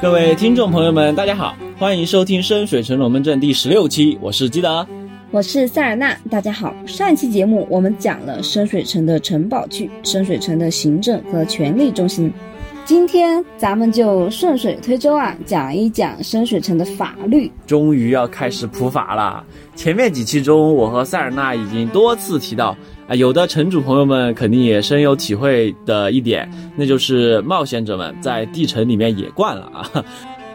各位听众朋友们，大家好，欢迎收听《深水城龙门阵》第十六期，我是基德，我是塞尔纳。大家好，上一期节目我们讲了深水城的城堡区、深水城的行政和权力中心，今天咱们就顺水推舟啊，讲一讲深水城的法律。终于要开始普法了。前面几期中，我和塞尔纳已经多次提到。啊，有的城主朋友们肯定也深有体会的一点，那就是冒险者们在地城里面野惯了啊。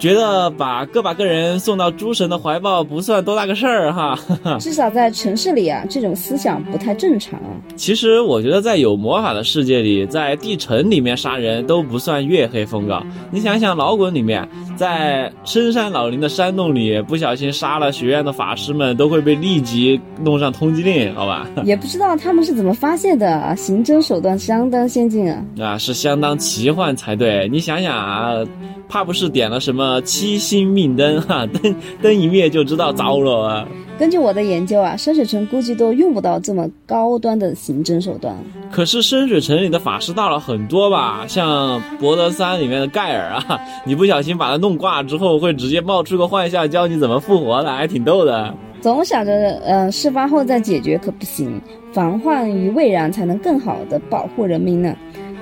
觉得把个把个人送到诸神的怀抱不算多大个事儿哈，至少在城市里啊，这种思想不太正常啊。其实我觉得在有魔法的世界里，在地城里面杀人都不算月黑风高。你想想老滚里面，在深山老林的山洞里，不小心杀了学院的法师们，都会被立即弄上通缉令，好吧？也不知道他们是怎么发现的，刑侦手段相当先进啊。啊，是相当奇幻才对。你想想啊。怕不是点了什么七星命灯 哈，灯灯一灭就知道糟了啊！根据我的研究啊，深水城估计都用不到这么高端的刑侦手段。可是深水城里的法师大佬很多吧？像博德三里面的盖尔啊，你不小心把他弄挂之后，会直接冒出个幻象教你怎么复活的，还挺逗的。总想着，呃，事发后再解决可不行，防患于未然才能更好的保护人民呢。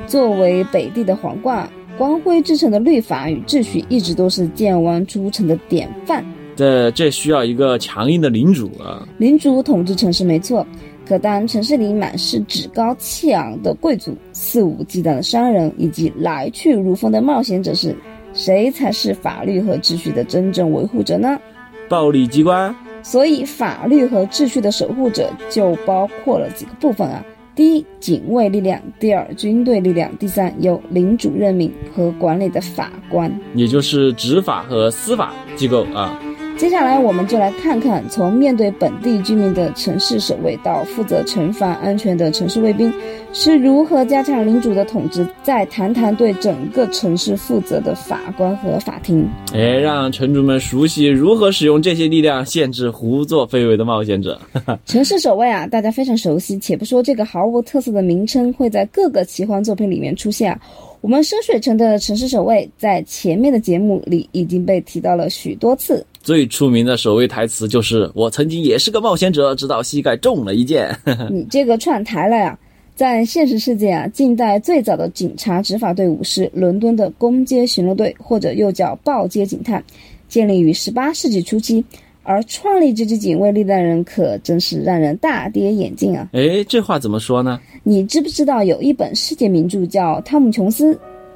作为北地的皇冠。光辉之城的律法与秩序一直都是建湾诸城的典范。这这需要一个强硬的领主啊！领主统治城市没错，可当城市里满是趾高气昂的贵族、肆无忌惮的商人以及来去如风的冒险者时，谁才是法律和秩序的真正维护者呢？暴力机关。所以，法律和秩序的守护者就包括了几个部分啊。第一，警卫力量；第二，军队力量；第三，由领主任命和管理的法官，也就是执法和司法机构啊。接下来，我们就来看看，从面对本地居民的城市守卫到负责城防安全的城市卫兵，是如何加强领主的统治。再谈谈对整个城市负责的法官和法庭。哎，让城主们熟悉如何使用这些力量限制胡作非为的冒险者。城市守卫啊，大家非常熟悉。且不说这个毫无特色的名称会在各个奇幻作品里面出现，啊我们深水城的城市守卫在前面的节目里已经被提到了许多次。最出名的守卫台词就是“我曾经也是个冒险者，直到膝盖中了一箭。” 你这个串台了呀！在现实世界啊，近代最早的警察执法队伍是伦敦的公街巡逻队，或者又叫报街警探，建立于十八世纪初期。而创立这支警卫力的人可真是让人大跌眼镜啊！哎，这话怎么说呢？你知不知道有一本世界名著叫《汤姆·琼斯》？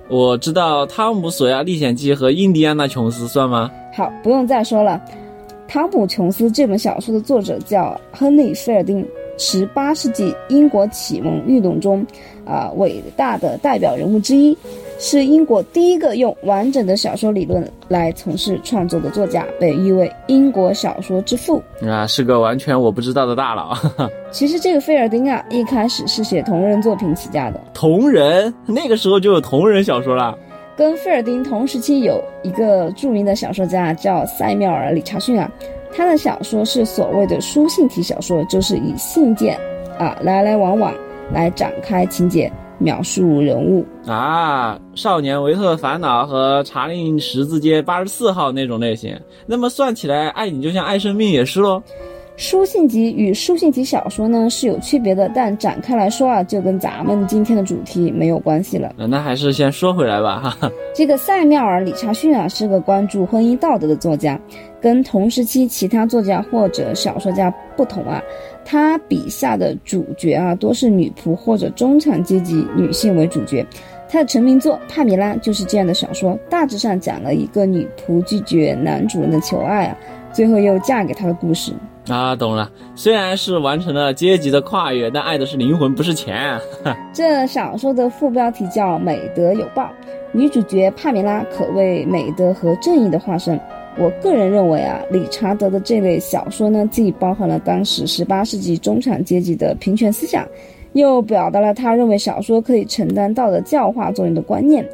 我知道《汤姆·索亚历险记》和《印第安纳·琼斯》算吗？好，不用再说了。汤姆·琼斯这本小说的作者叫亨利·菲尔丁，十八世纪英国启蒙运动中，啊，伟大的代表人物之一，是英国第一个用完整的小说理论来从事创作的作家，被誉为英国小说之父。啊，是个完全我不知道的大佬。其实这个菲尔丁啊，一开始是写同人作品起家的。同人？那个时候就有同人小说了。跟菲尔丁同时期有一个著名的小说家叫塞缪尔·理查逊啊，他的小说是所谓的书信体小说，就是以信件啊来来往往来展开情节，描述人物啊，少年维特的烦恼和查令十字街八十四号那种类型。那么算起来，爱你就像爱生命也是喽。书信集与书信体小说呢是有区别的，但展开来说啊，就跟咱们今天的主题没有关系了。那还是先说回来吧，哈。这个塞缪尔·理查逊啊是个关注婚姻道德的作家，跟同时期其他作家或者小说家不同啊，他笔下的主角啊多是女仆或者中产阶级女性为主角。他的成名作《帕米拉》就是这样的小说，大致上讲了一个女仆拒绝男主人的求爱啊，最后又嫁给他的故事。啊，懂了。虽然是完成了阶级的跨越，但爱的是灵魂，不是钱。这小说的副标题叫《美德有报》，女主角帕米拉可谓美德和正义的化身。我个人认为啊，理查德的这类小说呢，既包含了当时十八世纪中产阶级的平权思想，又表达了他认为小说可以承担道德教化作用的观念。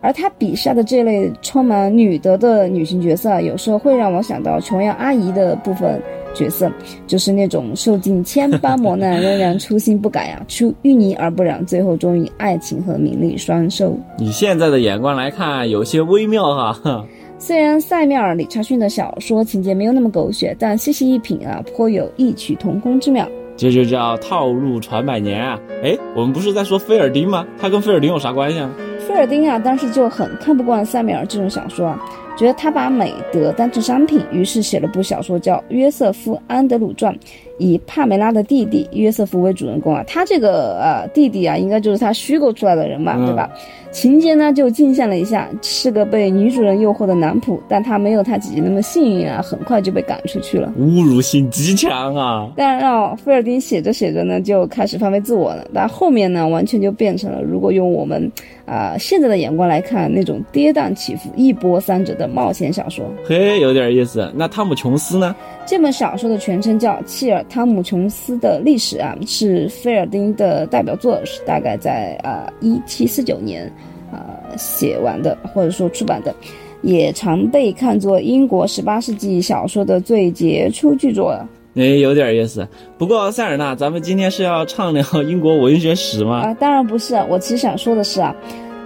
而他笔下的这类充满女德的女性角色，有时候会让我想到琼瑶阿姨的部分角色，就是那种受尽千般磨难仍然初心不改啊，出淤泥而不染，最后终于爱情和名利双收。以现在的眼光来看，有些微妙哈。虽然塞缪尔·理查逊的小说情节没有那么狗血，但细细一品啊，颇有异曲同工之妙。这就叫套路传百年啊！哎，我们不是在说菲尔丁吗？他跟菲尔丁有啥关系啊？菲尔丁啊，当时就很看不惯塞缪尔这种小说啊，觉得他把美德当成商品，于是写了部小说叫《约瑟夫·安德鲁传》，以帕梅拉的弟弟约瑟夫为主人公啊。他这个呃弟弟啊，应该就是他虚构出来的人吧，对吧？情节呢就镜像了一下，是个被女主人诱惑的男仆，但他没有他姐姐那么幸运啊，很快就被赶出去了。侮辱性极强啊！但让菲尔丁写着写着呢，就开始放飞自我了。但后面呢，完全就变成了，如果用我们啊现在的眼光来看，那种跌宕起伏、一波三折的冒险小说。嘿，有点意思。那汤姆琼斯呢？这本小说的全称叫《切尔·汤姆·琼斯的历史》啊，是菲尔丁的代表作，是大概在啊一七四九年，啊写完的或者说出版的，也常被看作英国十八世纪小说的最杰出巨作。哎，有点意思。不过塞尔纳，咱们今天是要畅聊英国文学史吗？啊，当然不是。我其实想说的是啊，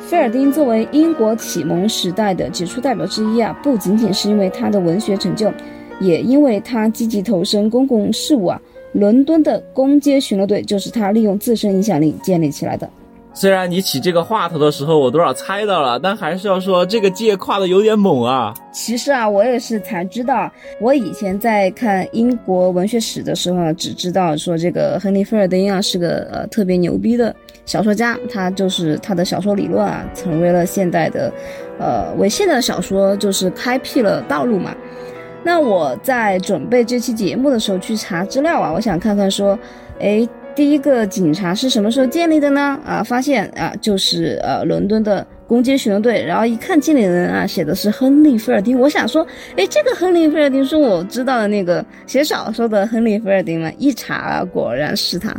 菲尔丁作为英国启蒙时代的杰出代表之一啊，不仅仅是因为他的文学成就。也因为他积极投身公共事务啊，伦敦的公街巡逻队就是他利用自身影响力建立起来的。虽然你起这个话头的时候我多少猜到了，但还是要说这个界跨的有点猛啊。其实啊，我也是才知道，我以前在看英国文学史的时候，只知道说这个亨利菲尔丁啊是个呃特别牛逼的小说家，他就是他的小说理论啊，成为了现代的，呃为现代的小说就是开辟了道路嘛。那我在准备这期节目的时候去查资料啊，我想看看说，哎，第一个警察是什么时候建立的呢？啊，发现啊，就是呃伦敦的攻坚巡逻队。然后一看建立人啊，写的是亨利·菲尔丁。我想说，哎，这个亨利·菲尔丁是我知道的那个写小说的亨利·菲尔丁吗？一查，果然是他。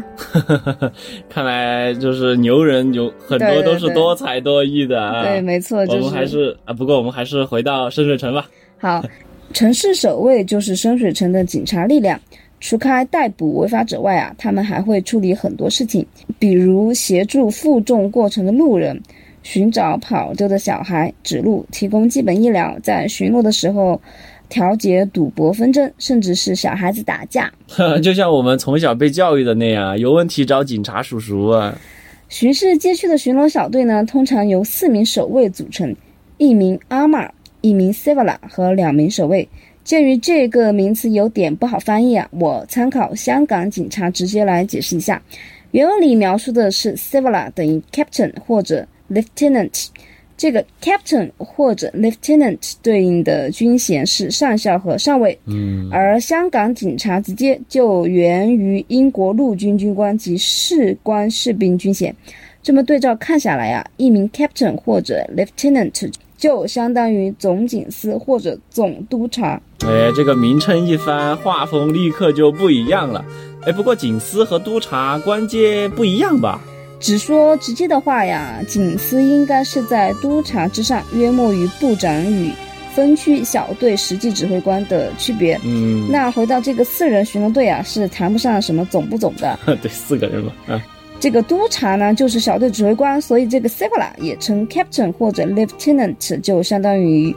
看来就是牛人有很多都是多才多艺的啊。对，没错，就是。我们还是啊，不过我们还是回到深水城吧。好。城市守卫就是深水城的警察力量，除开逮捕违法者外啊，他们还会处理很多事情，比如协助负重过程的路人，寻找跑丢的小孩，指路，提供基本医疗，在巡逻的时候调节赌博纷争，甚至是小孩子打架。就像我们从小被教育的那样，有问题找警察叔叔啊。巡视街区的巡逻小队呢，通常由四名守卫组成，一名阿玛。一名 s i v a l a 和两名守卫。鉴于这个名词有点不好翻译啊，我参考香港警察直接来解释一下。原文里描述的是 s i v a l a 等于 Captain 或者 Lieutenant。这个 Captain 或者 Lieutenant 对应的军衔是上校和上尉。嗯。而香港警察直接就源于英国陆军军官及士官士兵军衔。这么对照看下来啊，一名 Captain 或者 Lieutenant。就相当于总警司或者总督察。哎，这个名称一翻，画风立刻就不一样了。哎，不过警司和督察官阶不一样吧？只说直接的话呀，警司应该是在督察之上，约莫于部长与分区小队实际指挥官的区别。嗯，那回到这个四人巡逻队啊，是谈不上什么总不总的。对，四个人嘛，啊。这个督察呢，就是小队指挥官，所以这个 s i v a l a 也称 captain 或者 lieutenant，就相当于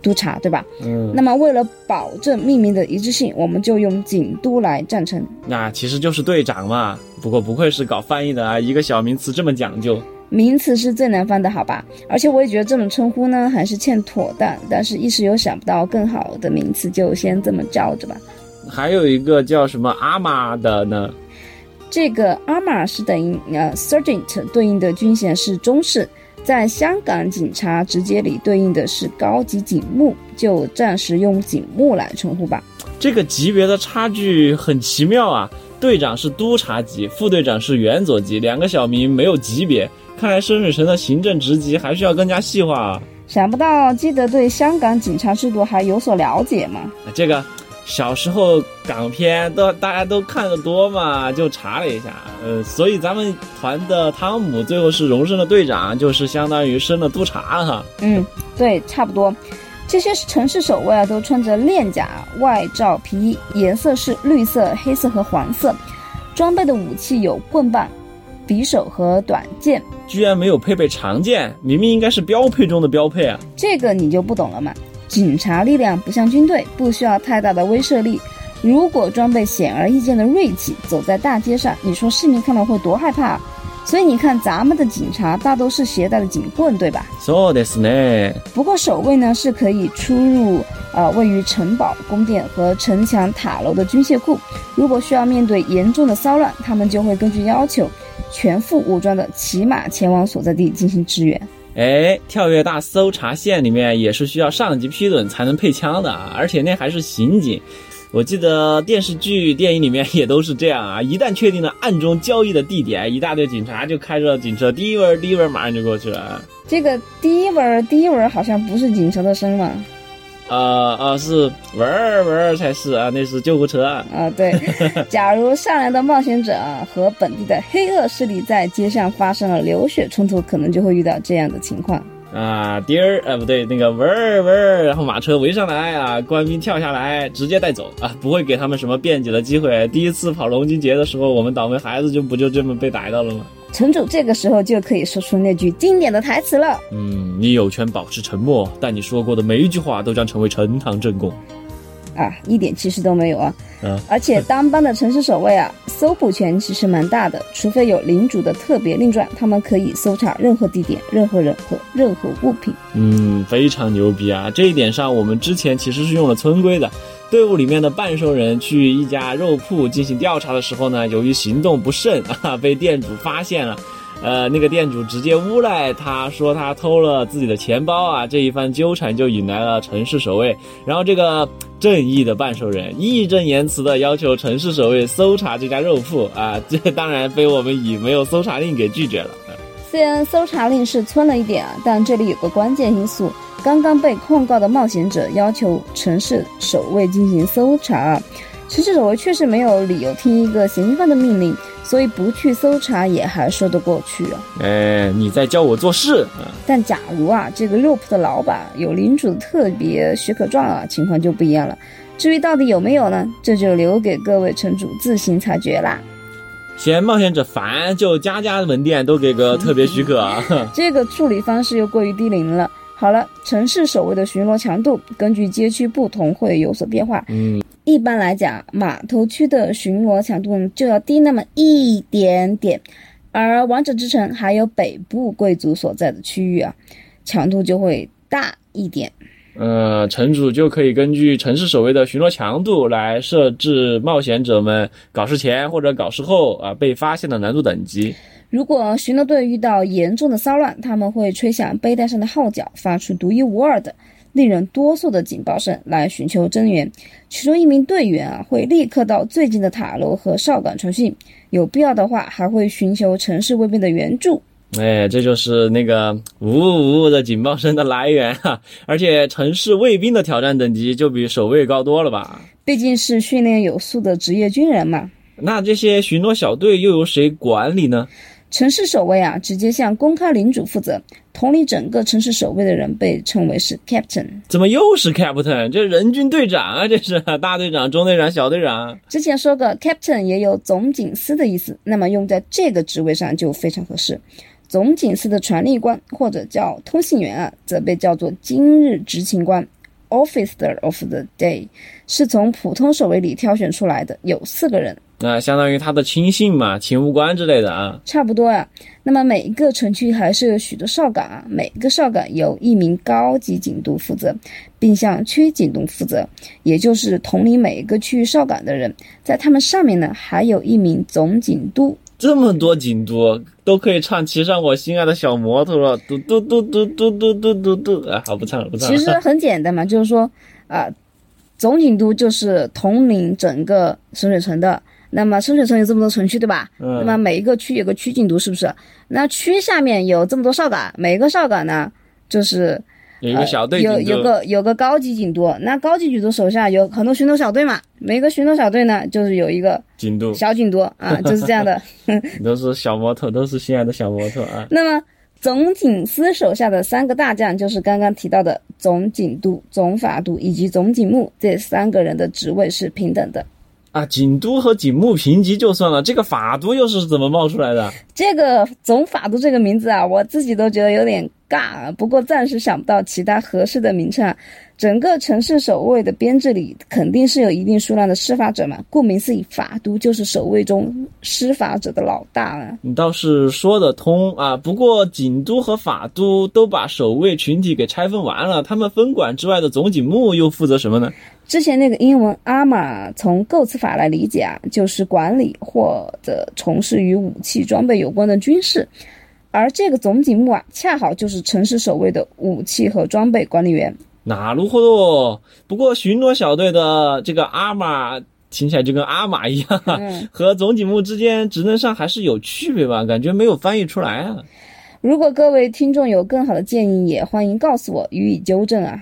督察，对吧？嗯。那么为了保证命名的一致性，我们就用警督来赞成。那其实就是队长嘛。不过不愧是搞翻译的啊，一个小名词这么讲究。名词是最难翻的，好吧？而且我也觉得这种称呼呢，还是欠妥当。但是一时又想不到更好的名词，就先这么叫着吧。还有一个叫什么阿玛的呢？这个阿玛是等于呃 sergeant，对应的军衔是中士，在香港警察直接里对应的是高级警目，就暂时用警目来称呼吧。这个级别的差距很奇妙啊！队长是督察级，副队长是原佐级，两个小名没有级别，看来深水城的行政职级还需要更加细化啊！想不到基德对香港警察制度还有所了解嘛？这个。小时候港片都大家都看的多嘛，就查了一下，呃，所以咱们团的汤姆最后是荣升了队长，就是相当于升了督察哈。嗯，对，差不多。这些城市守卫啊，都穿着链甲外罩皮衣，颜色是绿色、黑色和黄色，装备的武器有棍棒、匕首和短剑。居然没有配备长剑，明明应该是标配中的标配啊！这个你就不懂了嘛。警察力量不像军队，不需要太大的威慑力。如果装备显而易见的锐器，走在大街上，你说市民看了会多害怕？所以你看，咱们的警察大都是携带的警棍，对吧？そうですね。不过守卫呢是可以出入呃位于城堡、宫殿和城墙塔楼的军械库。如果需要面对严重的骚乱，他们就会根据要求，全副武装的骑马前往所在地进行支援。 哎，跳跃大搜查线里面也是需要上级批准才能配枪的啊，而且那还是刑警。我记得电视剧、电影里面也都是这样啊！一旦确定了暗中交易的地点，一大堆警察就开着警车，第一轮第一轮马上就过去了。这个第一轮第一轮好像不是警车的声了？呃呃，是玩儿玩儿才是啊，那是救护车啊。啊对，假如善良的冒险者啊和本地的黑恶势力在街上发生了流血冲突，可能就会遇到这样的情况。啊，丁儿，啊，不对，那个玩儿嗡儿，然后马车围上来啊，官兵跳下来，直接带走啊，不会给他们什么辩解的机会。第一次跑龙津节的时候，我们倒霉孩子就不就这么被逮到了吗？城主这个时候就可以说出那句经典的台词了。嗯，你有权保持沉默，但你说过的每一句话都将成为呈堂证供。啊，一点气势都没有啊！嗯，而且当班的城市守卫啊，搜捕权其实蛮大的，除非有领主的特别令状，他们可以搜查任何地点、任何人和任何物品。嗯，非常牛逼啊！这一点上，我们之前其实是用了村规的。队伍里面的半兽人去一家肉铺进行调查的时候呢，由于行动不慎啊，被店主发现了。呃，那个店主直接诬赖他说他偷了自己的钱包啊！这一番纠缠就引来了城市守卫，然后这个正义的半兽人义正言辞的要求城市守卫搜查这家肉铺啊！这当然被我们以没有搜查令给拒绝了。虽然搜查令是村了一点啊，但这里有个关键因素：刚刚被控告的冒险者要求城市守卫进行搜查，城市守卫确实没有理由听一个嫌疑犯的命令。所以不去搜查也还说得过去啊！哎，你在教我做事啊！但假如啊，这个肉铺的老板有领主的特别许可状啊，情况就不一样了。至于到底有没有呢？这就留给各位城主自行裁决啦。嫌冒险者烦，就家家门店都给个特别许可啊！这个处理方式又过于低龄了。好了，城市守卫的巡逻强度根据街区不同会有所变化。嗯。一般来讲，码头区的巡逻强度就要低那么一点点，而王者之城还有北部贵族所在的区域啊，强度就会大一点。呃，城主就可以根据城市守卫的巡逻强度来设置冒险者们搞事前或者搞事后啊被发现的难度等级。如果巡逻队遇到严重的骚乱，他们会吹响背带上的号角，发出独一无二的。令人哆嗦的警报声来寻求增援，其中一名队员啊会立刻到最近的塔楼和哨岗传讯，有必要的话还会寻求城市卫兵的援助。哎，这就是那个呜呜呜的警报声的来源哈！而且城市卫兵的挑战等级就比守卫高多了吧？毕竟是训练有素的职业军人嘛。那这些巡逻小队又由谁管理呢？城市守卫啊，直接向公开领主负责，统领整个城市守卫的人被称为是 captain。怎么又是 captain？这人军队长啊，这是大队长、中队长、小队长。之前说过，captain 也有总警司的意思，那么用在这个职位上就非常合适。总警司的传令官或者叫通信员啊，则被叫做今日执勤官 （officer of the day），是从普通守卫里挑选出来的，有四个人。那相当于他的亲信嘛，勤务官之类的啊，差不多啊。那么每一个城区还是有许多哨岗啊，每个哨岗由一名高级警督负责，并向区警督负责，也就是统领每一个区域哨岗的人。在他们上面呢，还有一名总警督。这么多警督都可以唱《骑上我心爱的小摩托》了，嘟嘟嘟嘟嘟嘟嘟嘟嘟啊！好，不唱了，不唱了。其实很简单嘛，就是说啊，总警督就是统领整个深水城的。那么深水城有这么多城区，对吧？嗯。那么每一个区有个区警督，是不是？那区下面有这么多哨岗，每一个哨岗呢，就是有一个小队有有个有个高级警督，那高级警督手下有很多巡逻小队嘛，每个巡逻小队呢就是有一个警督，小警督啊，就是这样的。都是小模特，都是心爱的小模特啊。那么总警司手下的三个大将就是刚刚提到的总警督、总法督以及总警目，这三个人的职位是平等的。啊，警督和警目评级就算了，这个法都又是怎么冒出来的？这个总法都这个名字啊，我自己都觉得有点尬，不过暂时想不到其他合适的名称。整个城市守卫的编制里，肯定是有一定数量的施法者嘛。顾名思义，法都就是守卫中施法者的老大了。你倒是说得通啊。不过警都和法都都把守卫群体给拆分完了，他们分管之外的总警目又负责什么呢？之前那个英文阿玛从构词法来理解啊，就是管理或者从事与武器装备有关的军事，而这个总警目啊，恰好就是城市守卫的武器和装备管理员。哪路货喽？不过巡逻小队的这个阿玛听起来就跟阿玛一样，和总警目之间职能上还是有区别吧？感觉没有翻译出来啊。如果各位听众有更好的建议，也欢迎告诉我予以纠正啊。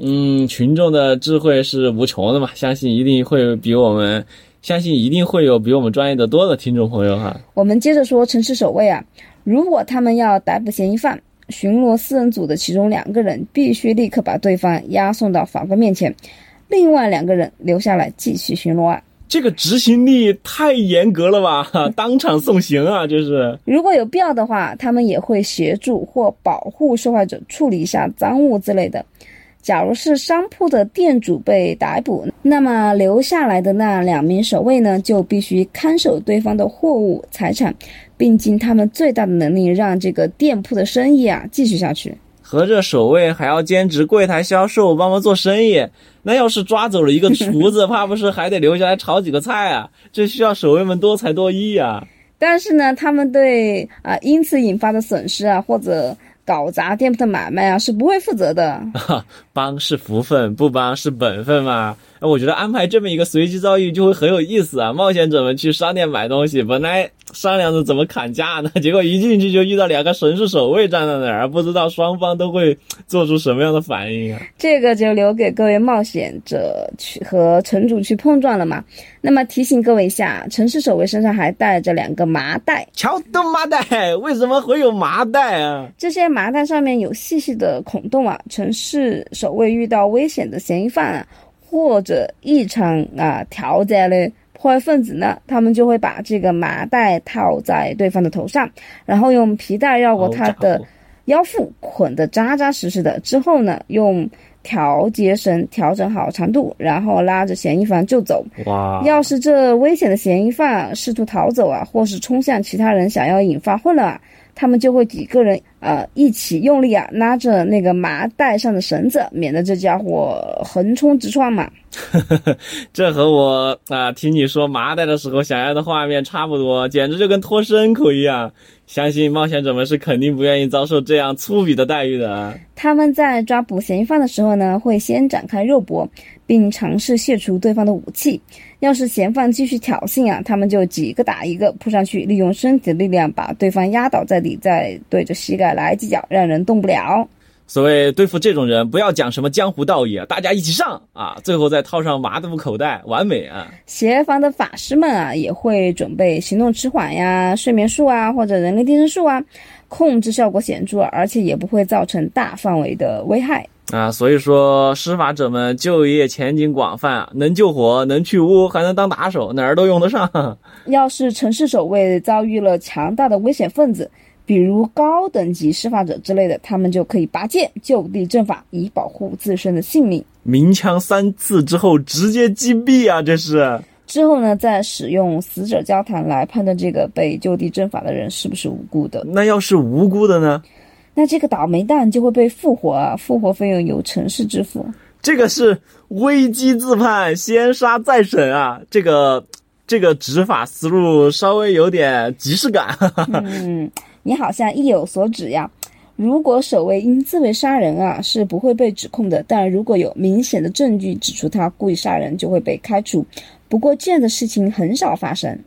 嗯，群众的智慧是无穷的嘛，相信一定会比我们，相信一定会有比我们专业的多的听众朋友哈。我们接着说城市守卫啊，如果他们要逮捕嫌疑犯。巡逻四人组的其中两个人必须立刻把对方押送到法官面前，另外两个人留下来继续巡逻啊。这个执行力太严格了吧？当场送行啊！就是，如果有必要的话，他们也会协助或保护受害者处理一下赃物之类的。假如是商铺的店主被逮捕，那么留下来的那两名守卫呢，就必须看守对方的货物财产。并尽他们最大的能力，让这个店铺的生意啊继续下去。合着守卫还要兼职柜台销售，帮忙做生意。那要是抓走了一个厨子，怕不是还得留下来炒几个菜啊？这需要守卫们多才多艺啊。但是呢，他们对啊因此引发的损失啊，或者。搞砸店铺的买卖啊，是不会负责的。帮是福分，不帮是本分嘛。我觉得安排这么一个随机遭遇就会很有意思啊！冒险者们去商店买东西，本来商量着怎么砍价呢，结果一进去就遇到两个神士守卫站在那儿，不知道双方都会做出什么样的反应啊！这个就留给各位冒险者去和城主去碰撞了嘛。那么提醒各位一下，城市守卫身上还带着两个麻袋。瞧，都麻袋，为什么会有麻袋啊？这些麻袋上面有细细的孔洞啊，城市守卫遇到危险的嫌疑犯啊。或者异常啊挑战的破坏分子呢，他们就会把这个麻袋套在对方的头上，然后用皮带绕过他的腰腹，捆得扎扎实实的。之后呢，用调节绳调整好长度，然后拉着嫌疑犯就走。哇！要是这危险的嫌疑犯试图逃走啊，或是冲向其他人，想要引发混乱。他们就会几个人呃一起用力啊，拉着那个麻袋上的绳子，免得这家伙横冲直撞嘛。这和我啊听你说麻袋的时候想要的画面差不多，简直就跟脱牲口一样。相信冒险者们是肯定不愿意遭受这样粗鄙的待遇的。他们在抓捕嫌疑犯的时候呢，会先展开肉搏，并尝试卸除对方的武器。要是嫌犯继续挑衅啊，他们就几个打一个扑上去，利用身体的力量把对方压倒在地，再对着膝盖来几脚，让人动不了。所谓对付这种人，不要讲什么江湖道义啊，大家一起上啊，最后再套上麻布口袋，完美啊！协防的法师们啊，也会准备行动迟缓呀、睡眠术啊，或者人类定身术啊，控制效果显著，而且也不会造成大范围的危害。啊，所以说施法者们就业前景广泛，能救火，能去污，还能当打手，哪儿都用得上。要是城市守卫遭遇了强大的危险分子，比如高等级施法者之类的，他们就可以拔剑就地正法，以保护自身的性命。鸣枪三次之后直接击毙啊！这是之后呢，再使用死者交谈来判断这个被就地正法的人是不是无辜的。那要是无辜的呢？那这个倒霉蛋就会被复活啊！复活费用由城市支付。这个是危机自判，先杀再审啊！这个这个执法思路稍微有点即视感。嗯，你好像意有所指呀。如果守卫因自卫杀人啊，是不会被指控的；但如果有明显的证据指出他故意杀人，就会被开除。不过这样的事情很少发生。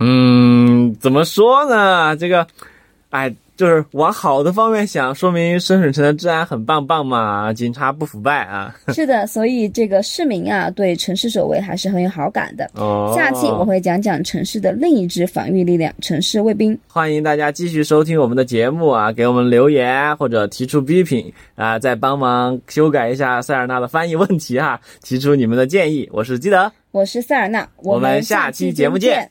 嗯，怎么说呢？这个，哎。就是往好的方面想，说明深水城的治安很棒棒嘛，警察不腐败啊。是的，所以这个市民啊，对城市守卫还是很有好感的。哦，下期我会讲讲城市的另一支防御力量——城市卫兵。欢迎大家继续收听我们的节目啊，给我们留言或者提出批评啊，再帮忙修改一下塞尔纳的翻译问题哈，提出你们的建议。我是基德，我是塞尔纳，我们下期节目见。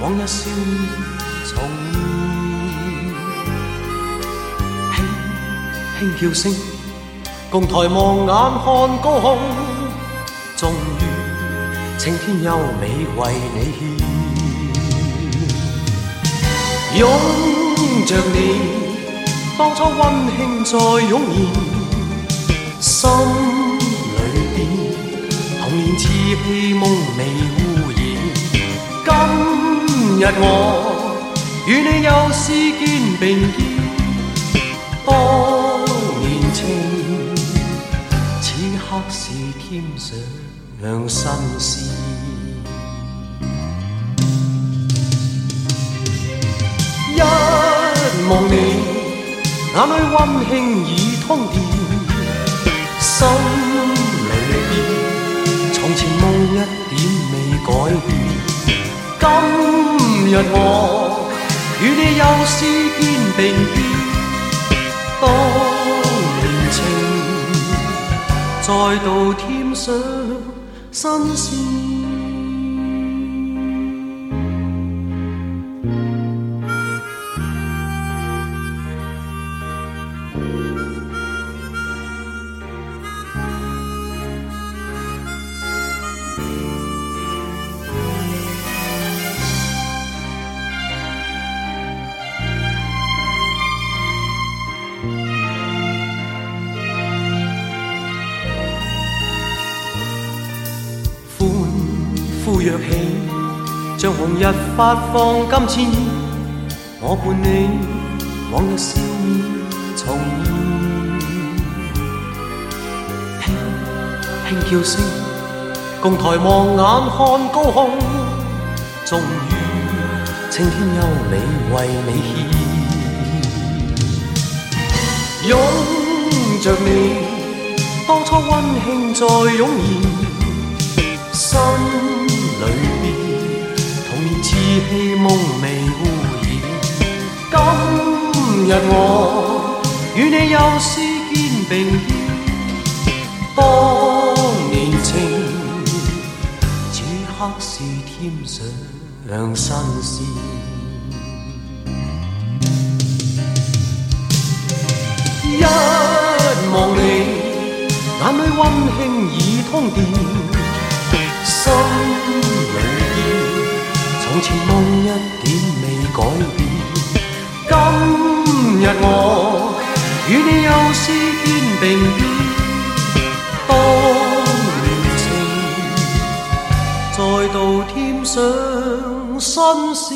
往日笑面重现，轻轻叫声，共抬望眼看高空，终于青天优美为你献，拥着你，当初温馨再涌现，心里边童年稚气梦未污。日我与你又是肩并肩，当年情，此刻是添上新鲜。一望你，眼里温馨已通电，心里边从前梦一点未改变。今日我与你又诗肩并肩，当年情再度添上新鲜。日发放金箭，我伴你往日笑面重现。轻轻叫声，共抬望眼看高空，终于青天优美为你献。拥着你，当初温馨再涌现，心。里边童年稚气梦未污染，今日我与你又是肩并肩，当年情，此刻是添上新鲜。一望你，眼里温馨已通电，心。里前梦一点未改变，今日我与你又是肩并肩，当年情再度添上新